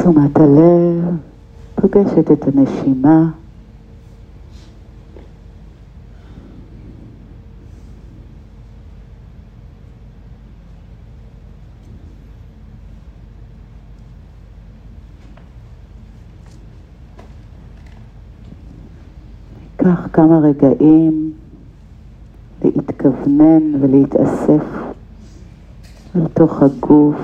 תשומת הלב פוגשת את הנשימה. קח כמה רגעים להתכוונן ולהתאסף אל תוך הגוף,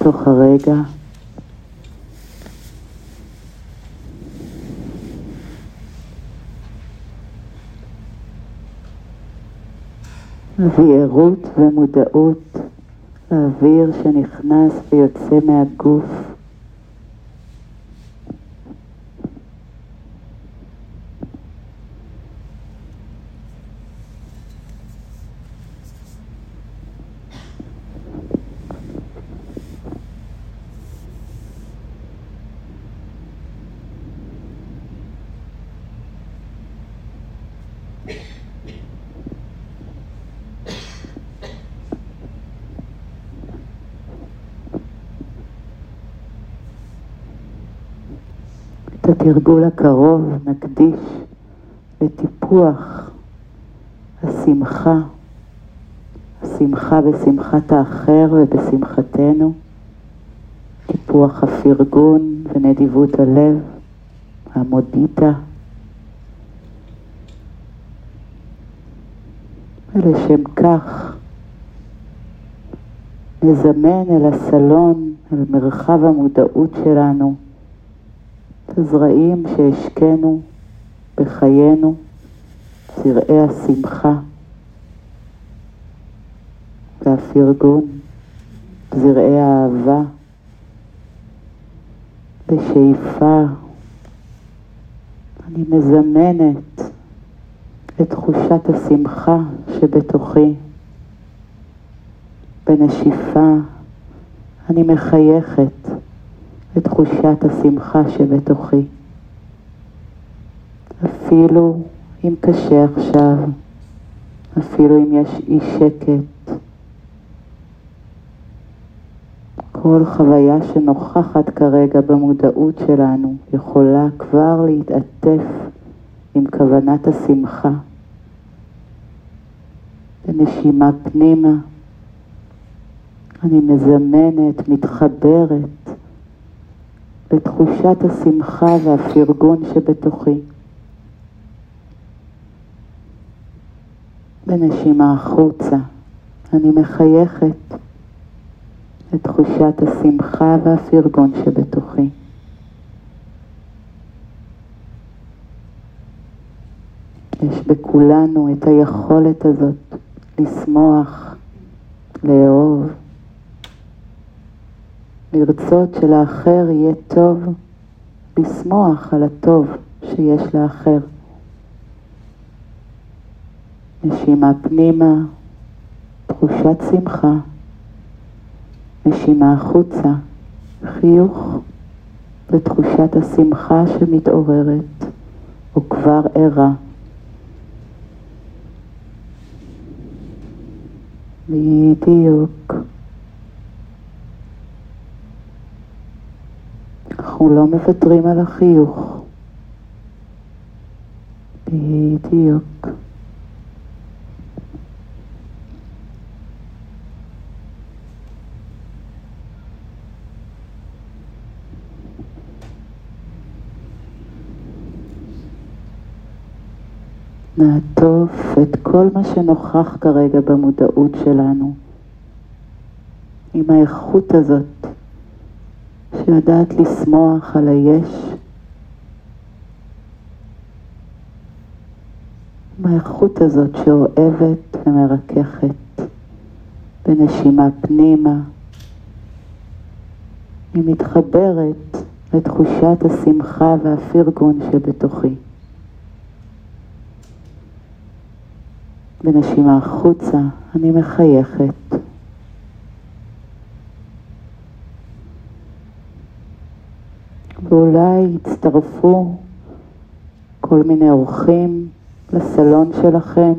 אל תוך הרגע. מביא ערות ומודעות לאוויר שנכנס ויוצא מהגוף. התרגול הקרוב נקדיש לטיפוח השמחה, השמחה בשמחת האחר ובשמחתנו, טיפוח הפרגון ונדיבות הלב, המודיטה. ולשם כך נזמן אל הסלון, אל מרחב המודעות שלנו, הזרעים שהשקנו בחיינו, זרעי השמחה והפרגון, זרעי האהבה, בשאיפה אני מזמנת את תחושת השמחה שבתוכי. בנשיפה אני מחייכת תחושת השמחה שבתוכי. אפילו אם קשה עכשיו, אפילו אם יש אי שקט, כל חוויה שנוכחת כרגע במודעות שלנו יכולה כבר להתעטף עם כוונת השמחה. בנשימה פנימה אני מזמנת, מתחברת לתחושת השמחה והפרגון שבתוכי. בנשימה החוצה אני מחייכת את תחושת השמחה והפרגון שבתוכי. יש בכולנו את היכולת הזאת לשמוח, לאהוב, לרצות שלאחר יהיה טוב, לשמוח על הטוב שיש לאחר. נשימה פנימה, תחושת שמחה, נשימה החוצה, חיוך ותחושת השמחה שמתעוררת או כבר ערה. בדיוק. אנחנו לא מוותרים על החיוך. בדיוק. נעטוף את כל מה שנוכח כרגע במודעות שלנו עם האיכות הזאת שיודעת לשמוח על היש, עם האיכות הזאת שאוהבת ומרככת בנשימה פנימה, היא מתחברת לתחושת השמחה והפרגון שבתוכי. בנשימה החוצה אני מחייכת. ואולי יצטרפו כל מיני אורחים לסלון שלכם,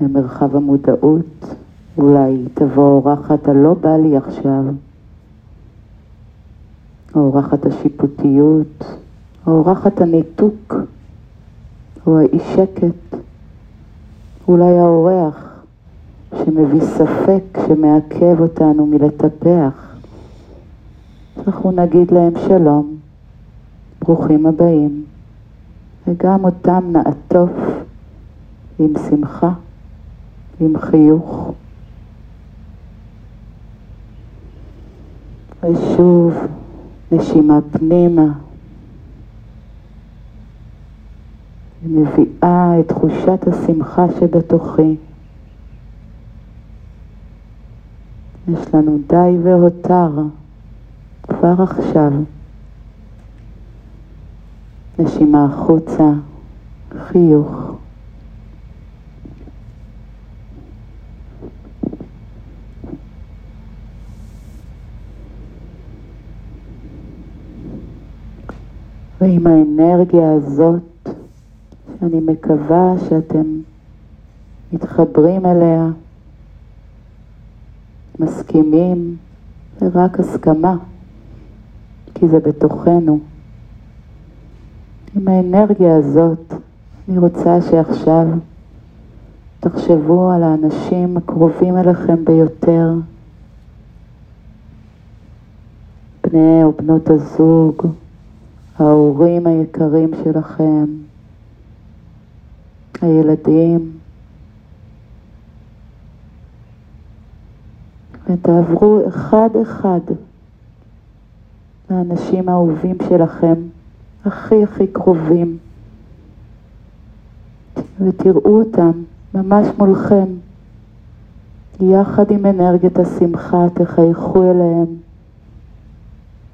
למרחב המודעות, אולי תבוא אורחת הלא בא לי עכשיו, או אורחת השיפוטיות, או אורחת הניתוק, או האי שקט, אולי האורח שמביא ספק, שמעכב אותנו מלטפח. אנחנו נגיד להם שלום, ברוכים הבאים, וגם אותם נעטוף עם שמחה, עם חיוך. ושוב נשימה פנימה, ומביאה את תחושת השמחה שבתוכי. יש לנו די והותר כבר עכשיו. נשימה החוצה, חיוך. ועם האנרגיה הזאת, שאני מקווה שאתם מתחברים אליה, מסכימים, זה רק הסכמה, כי זה בתוכנו. עם האנרגיה הזאת, אני רוצה שעכשיו תחשבו על האנשים הקרובים אליכם ביותר, בני או בנות הזוג, ההורים היקרים שלכם, הילדים, ותעברו אחד-אחד לאנשים האהובים שלכם, הכי הכי קרובים, ותראו אותם ממש מולכם, יחד עם אנרגיית השמחה תחייכו אליהם.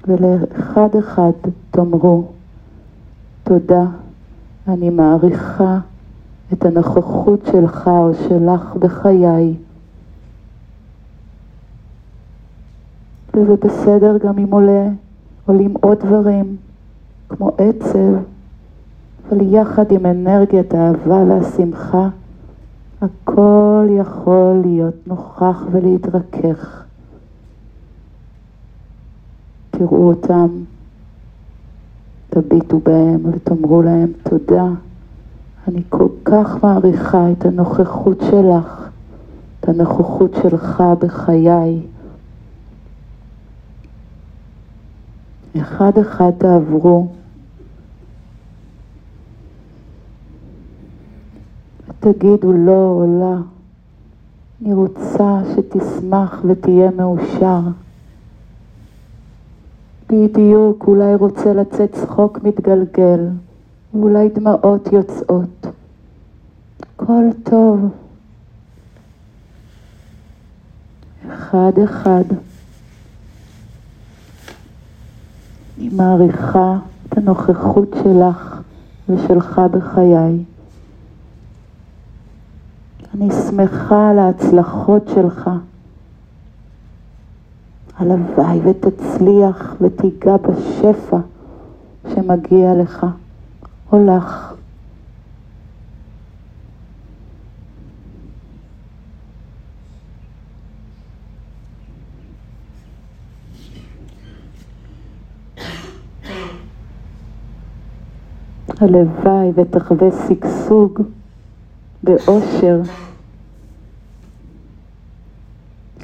ולאחד אחד תאמרו, תודה, אני מעריכה את הנוכחות שלך או שלך בחיי. וזה בסדר גם אם עולה, עולים עוד דברים, כמו עצב, אבל יחד עם אנרגיית האהבה והשמחה, הכל יכול להיות נוכח ולהתרכך. תראו אותם, תביטו בהם ותאמרו להם תודה. אני כל כך מעריכה את הנוכחות שלך, את הנוכחות שלך בחיי. אחד אחד תעברו ותגידו לא או לא, אני רוצה שתשמח ותהיה מאושר. בדיוק, אולי רוצה לצאת צחוק מתגלגל, ואולי דמעות יוצאות. הכל טוב. אחד אחד. אני מעריכה את הנוכחות שלך ושלך בחיי. אני שמחה על ההצלחות שלך. הלוואי ותצליח ותיגע בשפע שמגיע לך או לך. הלוואי ותחווה שגשוג באושר.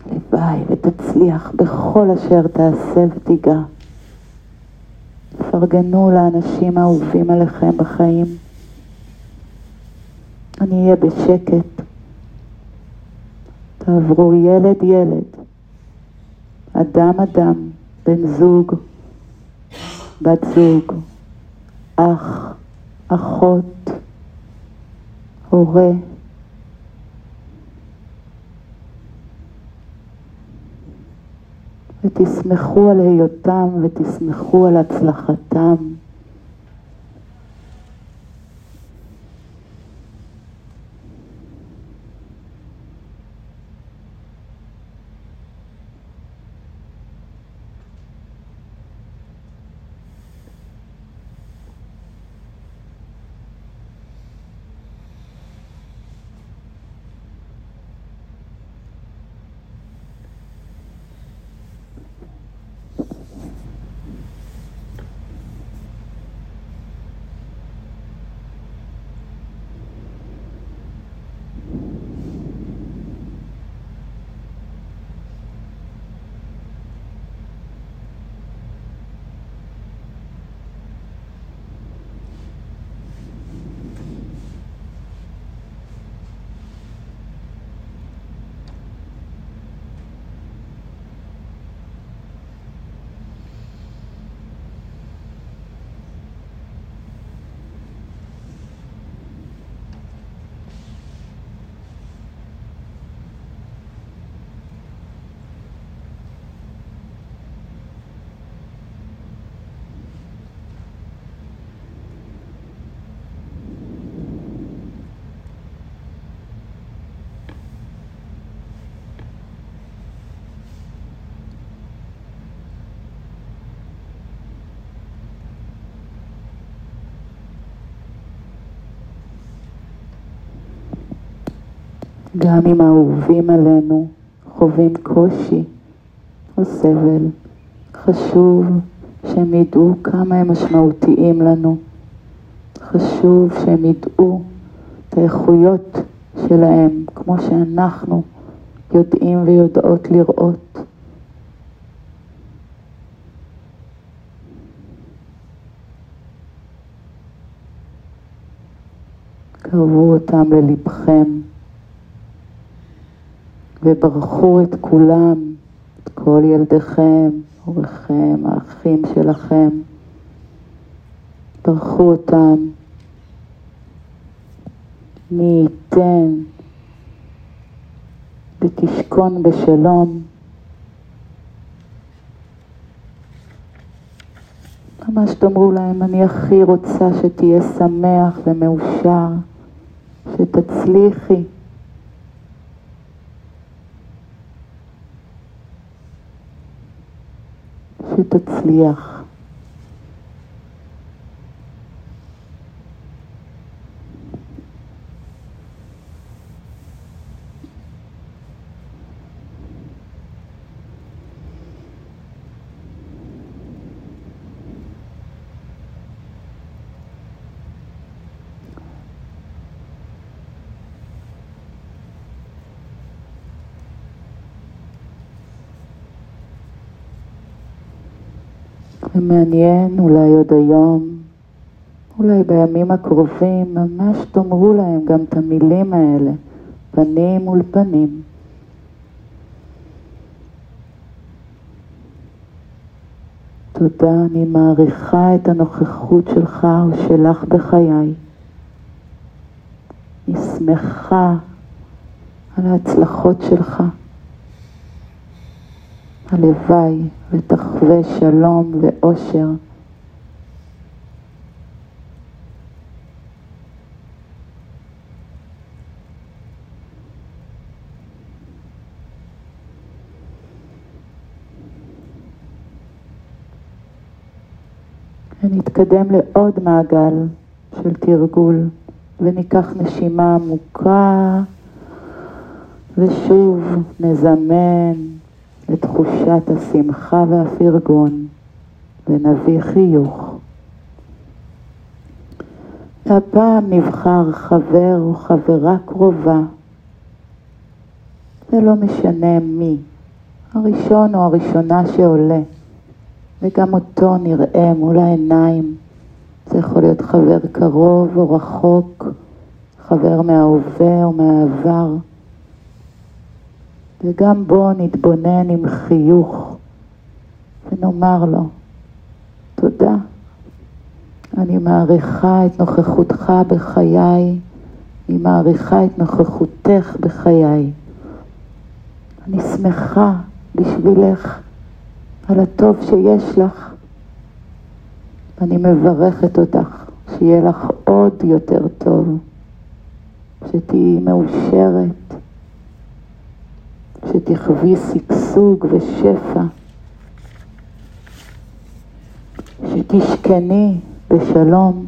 הלוואי ותצליח בכל אשר תעשה ותיגע. פרגנו לאנשים האהובים עליכם בחיים. אני אהיה בשקט. תעברו ילד ילד, אדם אדם, בן זוג, בת זוג, אח, אחות, הורה. ותסמכו על היותם ותסמכו על הצלחתם. גם אם האהובים עלינו חווים קושי או סבל, חשוב שהם ידעו כמה הם משמעותיים לנו. חשוב שהם ידעו את האיכויות שלהם, כמו שאנחנו יודעים ויודעות לראות. קרבו אותם ללבכם וברכו את כולם, את כל ילדיכם, הוריכם, האחים שלכם. ברכו אותם. מי ייתן ותשכון בשלום. ממש תאמרו להם, אני הכי רוצה שתהיה שמח ומאושר, שתצליחי. 厉害。ומעניין, אולי עוד היום, אולי בימים הקרובים, ממש תאמרו להם גם את המילים האלה, פנים מול פנים. תודה, אני מעריכה את הנוכחות שלך או שלך בחיי. אני שמחה על ההצלחות שלך. הלוואי ותחווה שלום ואושר. ונתקדם לעוד מעגל של תרגול וניקח נשימה עמוקה ושוב נזמן לתחושת השמחה והפרגון ונביא חיוך. והפעם נבחר חבר או חברה קרובה, זה לא משנה מי, הראשון או הראשונה שעולה, וגם אותו נראה מול העיניים. זה יכול להיות חבר קרוב או רחוק, חבר מההווה או מהעבר. וגם בו נתבונן עם חיוך ונאמר לו, תודה, אני מעריכה את נוכחותך בחיי, אני מעריכה את נוכחותך בחיי. אני שמחה בשבילך על הטוב שיש לך, ואני מברכת אותך שיהיה לך עוד יותר טוב, שתהיי מאושרת. שתחווי שגשוג ושפע, שתשכני בשלום.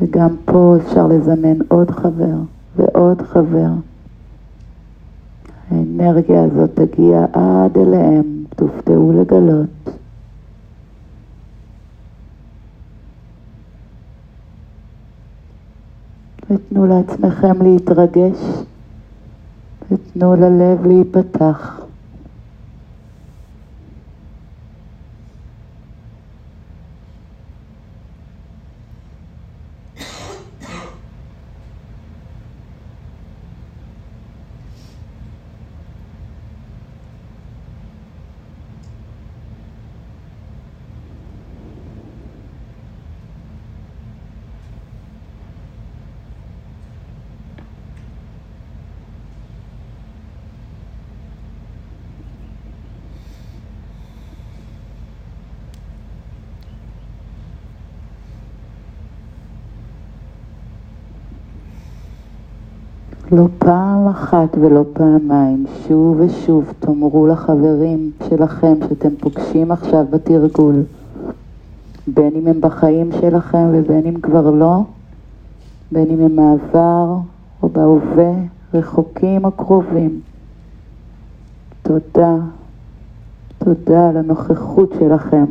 וגם פה אפשר לזמן עוד חבר ועוד חבר. האנרגיה הזאת תגיע עד אליהם, תופתעו לגלות. ותנו לעצמכם להתרגש, ותנו ללב להיפתח. לא פעם אחת ולא פעמיים, שוב ושוב תאמרו לחברים שלכם שאתם פוגשים עכשיו בתרגול, בין אם הם בחיים שלכם ובין אם כבר לא, בין אם הם מעבר או בהווה, רחוקים או קרובים. תודה, תודה על הנוכחות שלכם,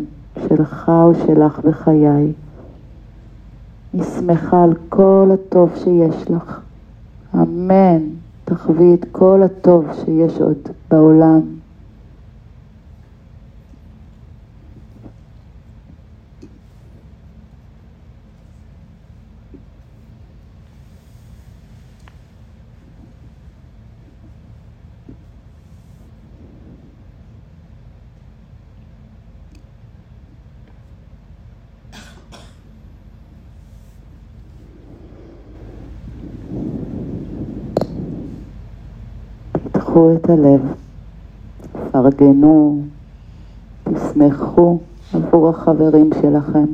שלך או שלך בחיי. אני שמחה על כל הטוב שיש לך. אמן. תחווי את כל הטוב שיש עוד בעולם. את הלב, פרגנו, תשמחו עבור החברים שלכם.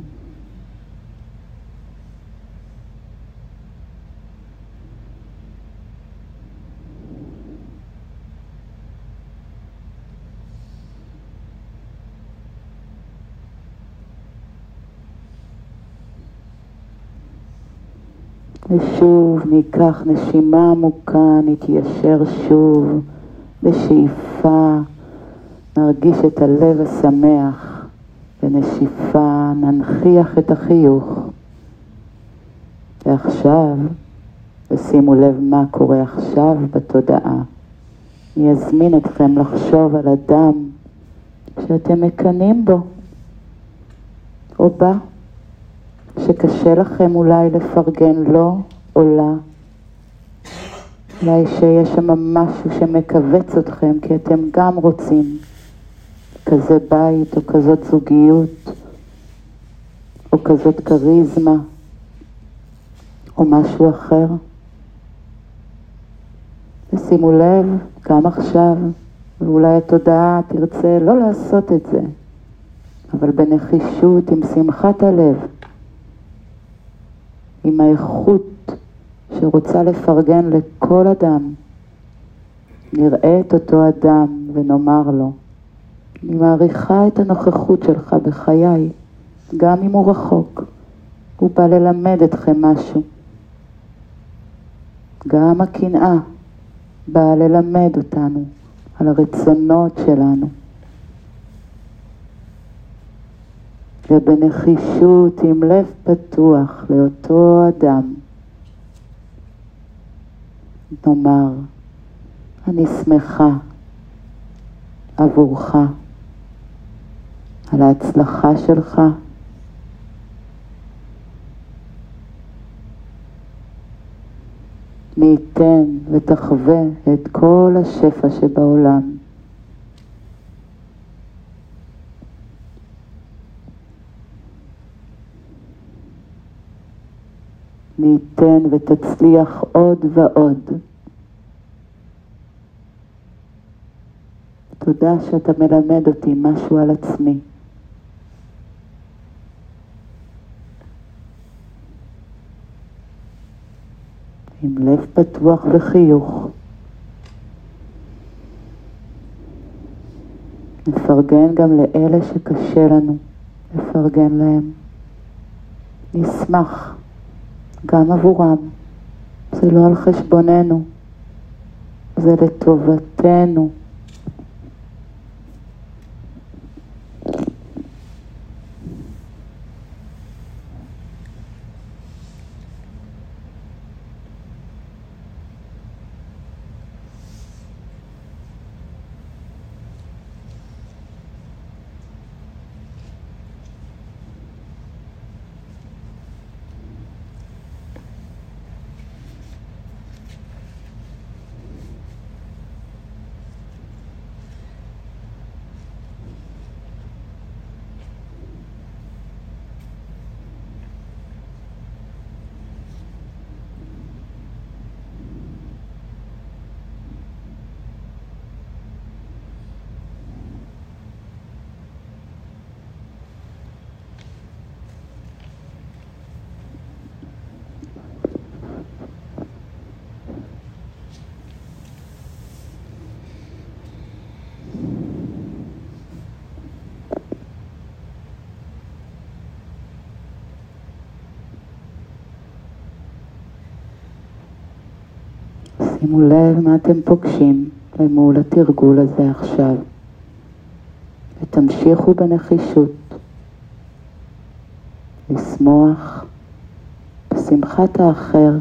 ושוב ניקח נשימה עמוקה, נתיישר שוב בשאיפה, נרגיש את הלב השמח, בנשיפה ננכיח את החיוך. ועכשיו, ושימו לב מה קורה עכשיו בתודעה. אני אזמין אתכם לחשוב על אדם שאתם מקנאים בו, או בה. שקשה לכם אולי לפרגן לו או לה. אולי שיש שם משהו שמכווץ אתכם כי אתם גם רוצים כזה בית או כזאת זוגיות או כזאת כריזמה או משהו אחר. ושימו לב, גם עכשיו, ואולי התודעה תרצה לא לעשות את זה, אבל בנחישות, עם שמחת הלב, עם האיכות שרוצה לפרגן לכל אדם. נראה את אותו אדם ונאמר לו, אני מעריכה את הנוכחות שלך בחיי, גם אם הוא רחוק. הוא בא ללמד אתכם משהו. גם הקנאה באה ללמד אותנו על הרצונות שלנו. ובנחישות עם לב פתוח לאותו אדם נאמר, אני שמחה עבורך, על ההצלחה שלך. מי ייתן ותחווה את כל השפע שבעולם. מי ייתן ותצליח עוד ועוד. תודה שאתה מלמד אותי משהו על עצמי. עם לב פתוח וחיוך. נפרגן גם לאלה שקשה לנו לפרגן להם. נשמח גם עבורם. זה לא על חשבוננו, זה לטובתנו. שימו לב מה אתם פוגשים למול התרגול הזה עכשיו, ותמשיכו בנחישות לשמוח בשמחת האחר.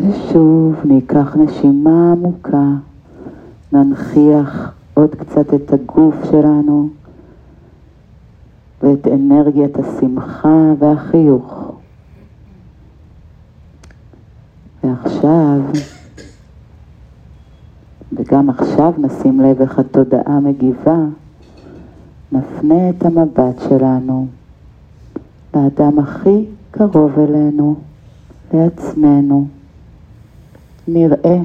ושוב ניקח נשימה עמוקה, ננכיח עוד קצת את הגוף שלנו ואת אנרגיית השמחה והחיוך. ועכשיו, וגם עכשיו נשים לב איך התודעה מגיבה, נפנה את המבט שלנו לאדם הכי קרוב אלינו, לעצמנו. נראה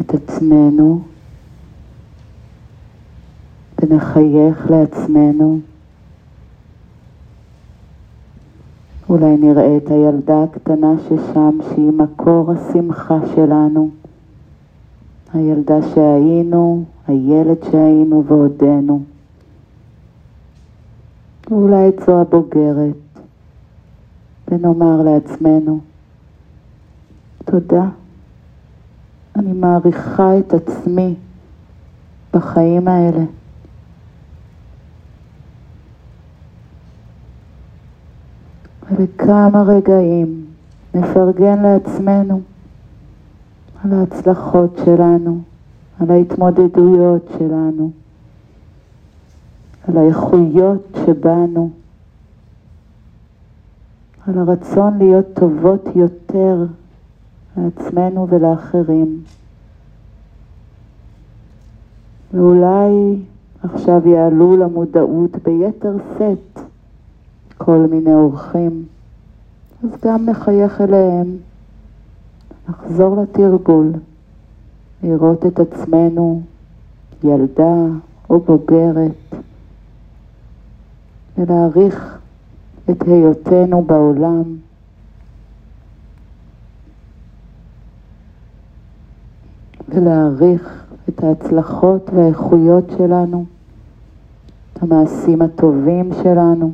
את עצמנו ונחייך לעצמנו. אולי נראה את הילדה הקטנה ששם, שהיא מקור השמחה שלנו. הילדה שהיינו, הילד שהיינו ועודנו. ואולי את זו הבוגרת, ונאמר לעצמנו, תודה. אני מעריכה את עצמי בחיים האלה. ולכמה רגעים נפרגן לעצמנו על ההצלחות שלנו, על ההתמודדויות שלנו, על האיכויות שבנו, על הרצון להיות טובות יותר לעצמנו ולאחרים. ואולי עכשיו יעלו למודעות ביתר שאת כל מיני אורחים, אז גם נחייך אליהם, נחזור לתרגול, לראות את עצמנו ילדה או בוגרת, ולהעריך את היותנו בעולם. ולהעריך את ההצלחות והאיכויות שלנו, את המעשים הטובים שלנו.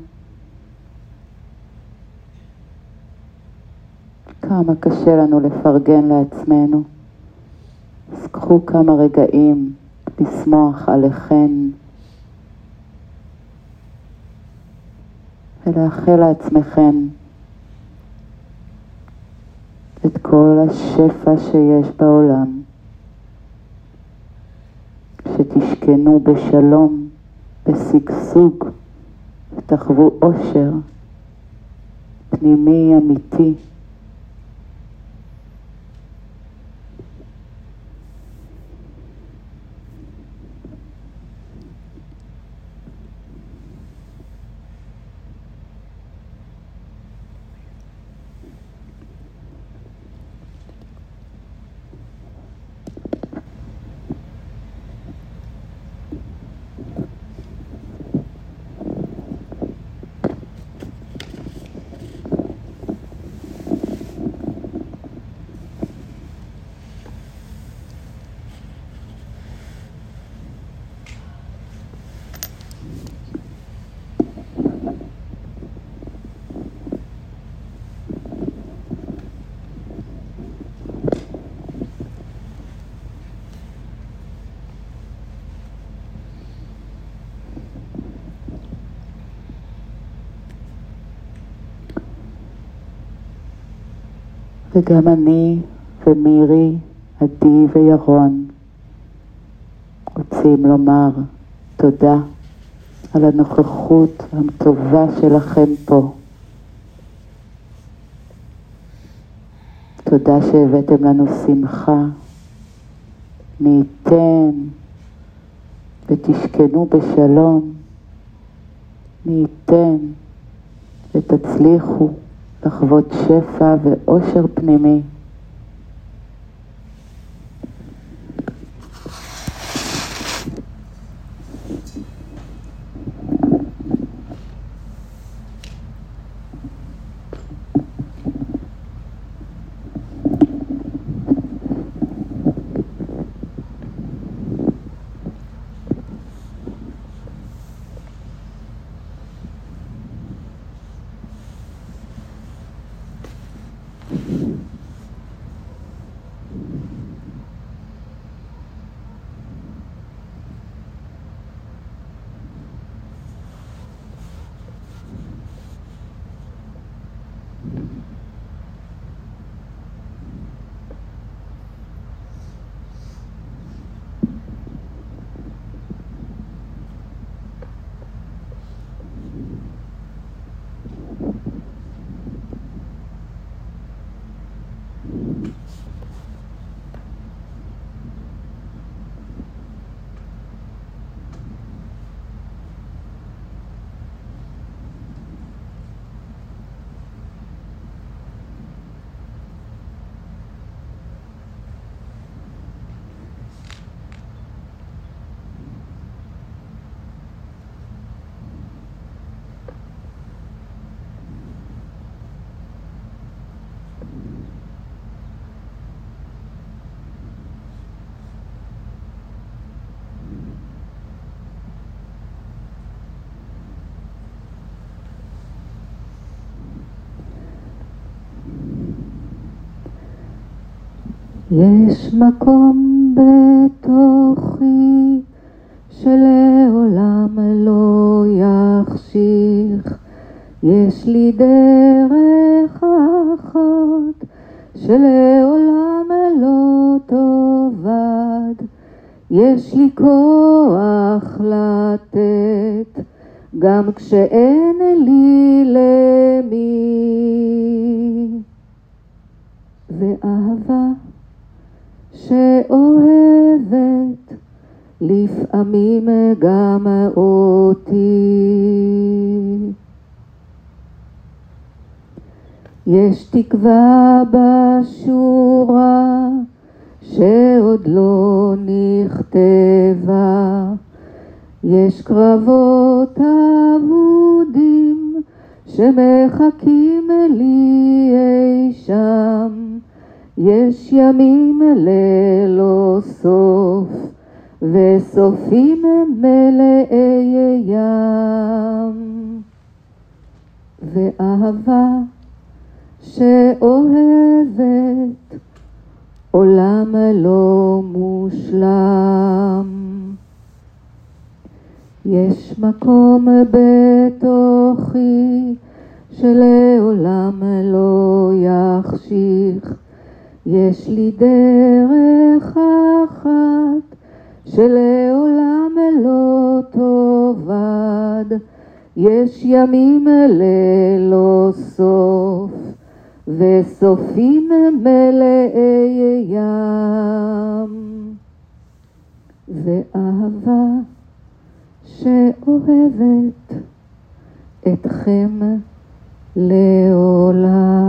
כמה קשה לנו לפרגן לעצמנו. אז קחו כמה רגעים לשמוח עליכן ולאחל לעצמכן את כל השפע שיש בעולם. שתשכנו בשלום, בשגשוג, ותחוו אושר פנימי אמיתי. וגם אני ומירי, עדי וירון רוצים לומר תודה על הנוכחות הטובה שלכם פה. תודה שהבאתם לנו שמחה. מי ייתן ותשכנו בשלום. מי ייתן ותצליחו לחוות שפע ואושר פנימי. יש מקום בתוכי שלעולם לא יחשיך, יש לי דרך אחת שלעולם לא תאבד, יש לי כוח לתת גם כשאין לי למי. ואהבה שאוהבת לפעמים גם אותי. יש תקווה בשורה שעוד לא נכתבה, יש קרבות אבודים שמחכים לי אי שם. יש ימים ללא סוף, וסופים מלאי ים. ואהבה שאוהבת עולם לא מושלם. יש מקום בתוכי שלעולם לא יחשיך יש לי דרך אחת שלעולם לא תאבד, יש ימים ללא סוף, וסופים מלאי ים. ואהבה שאוהבת אתכם לעולם.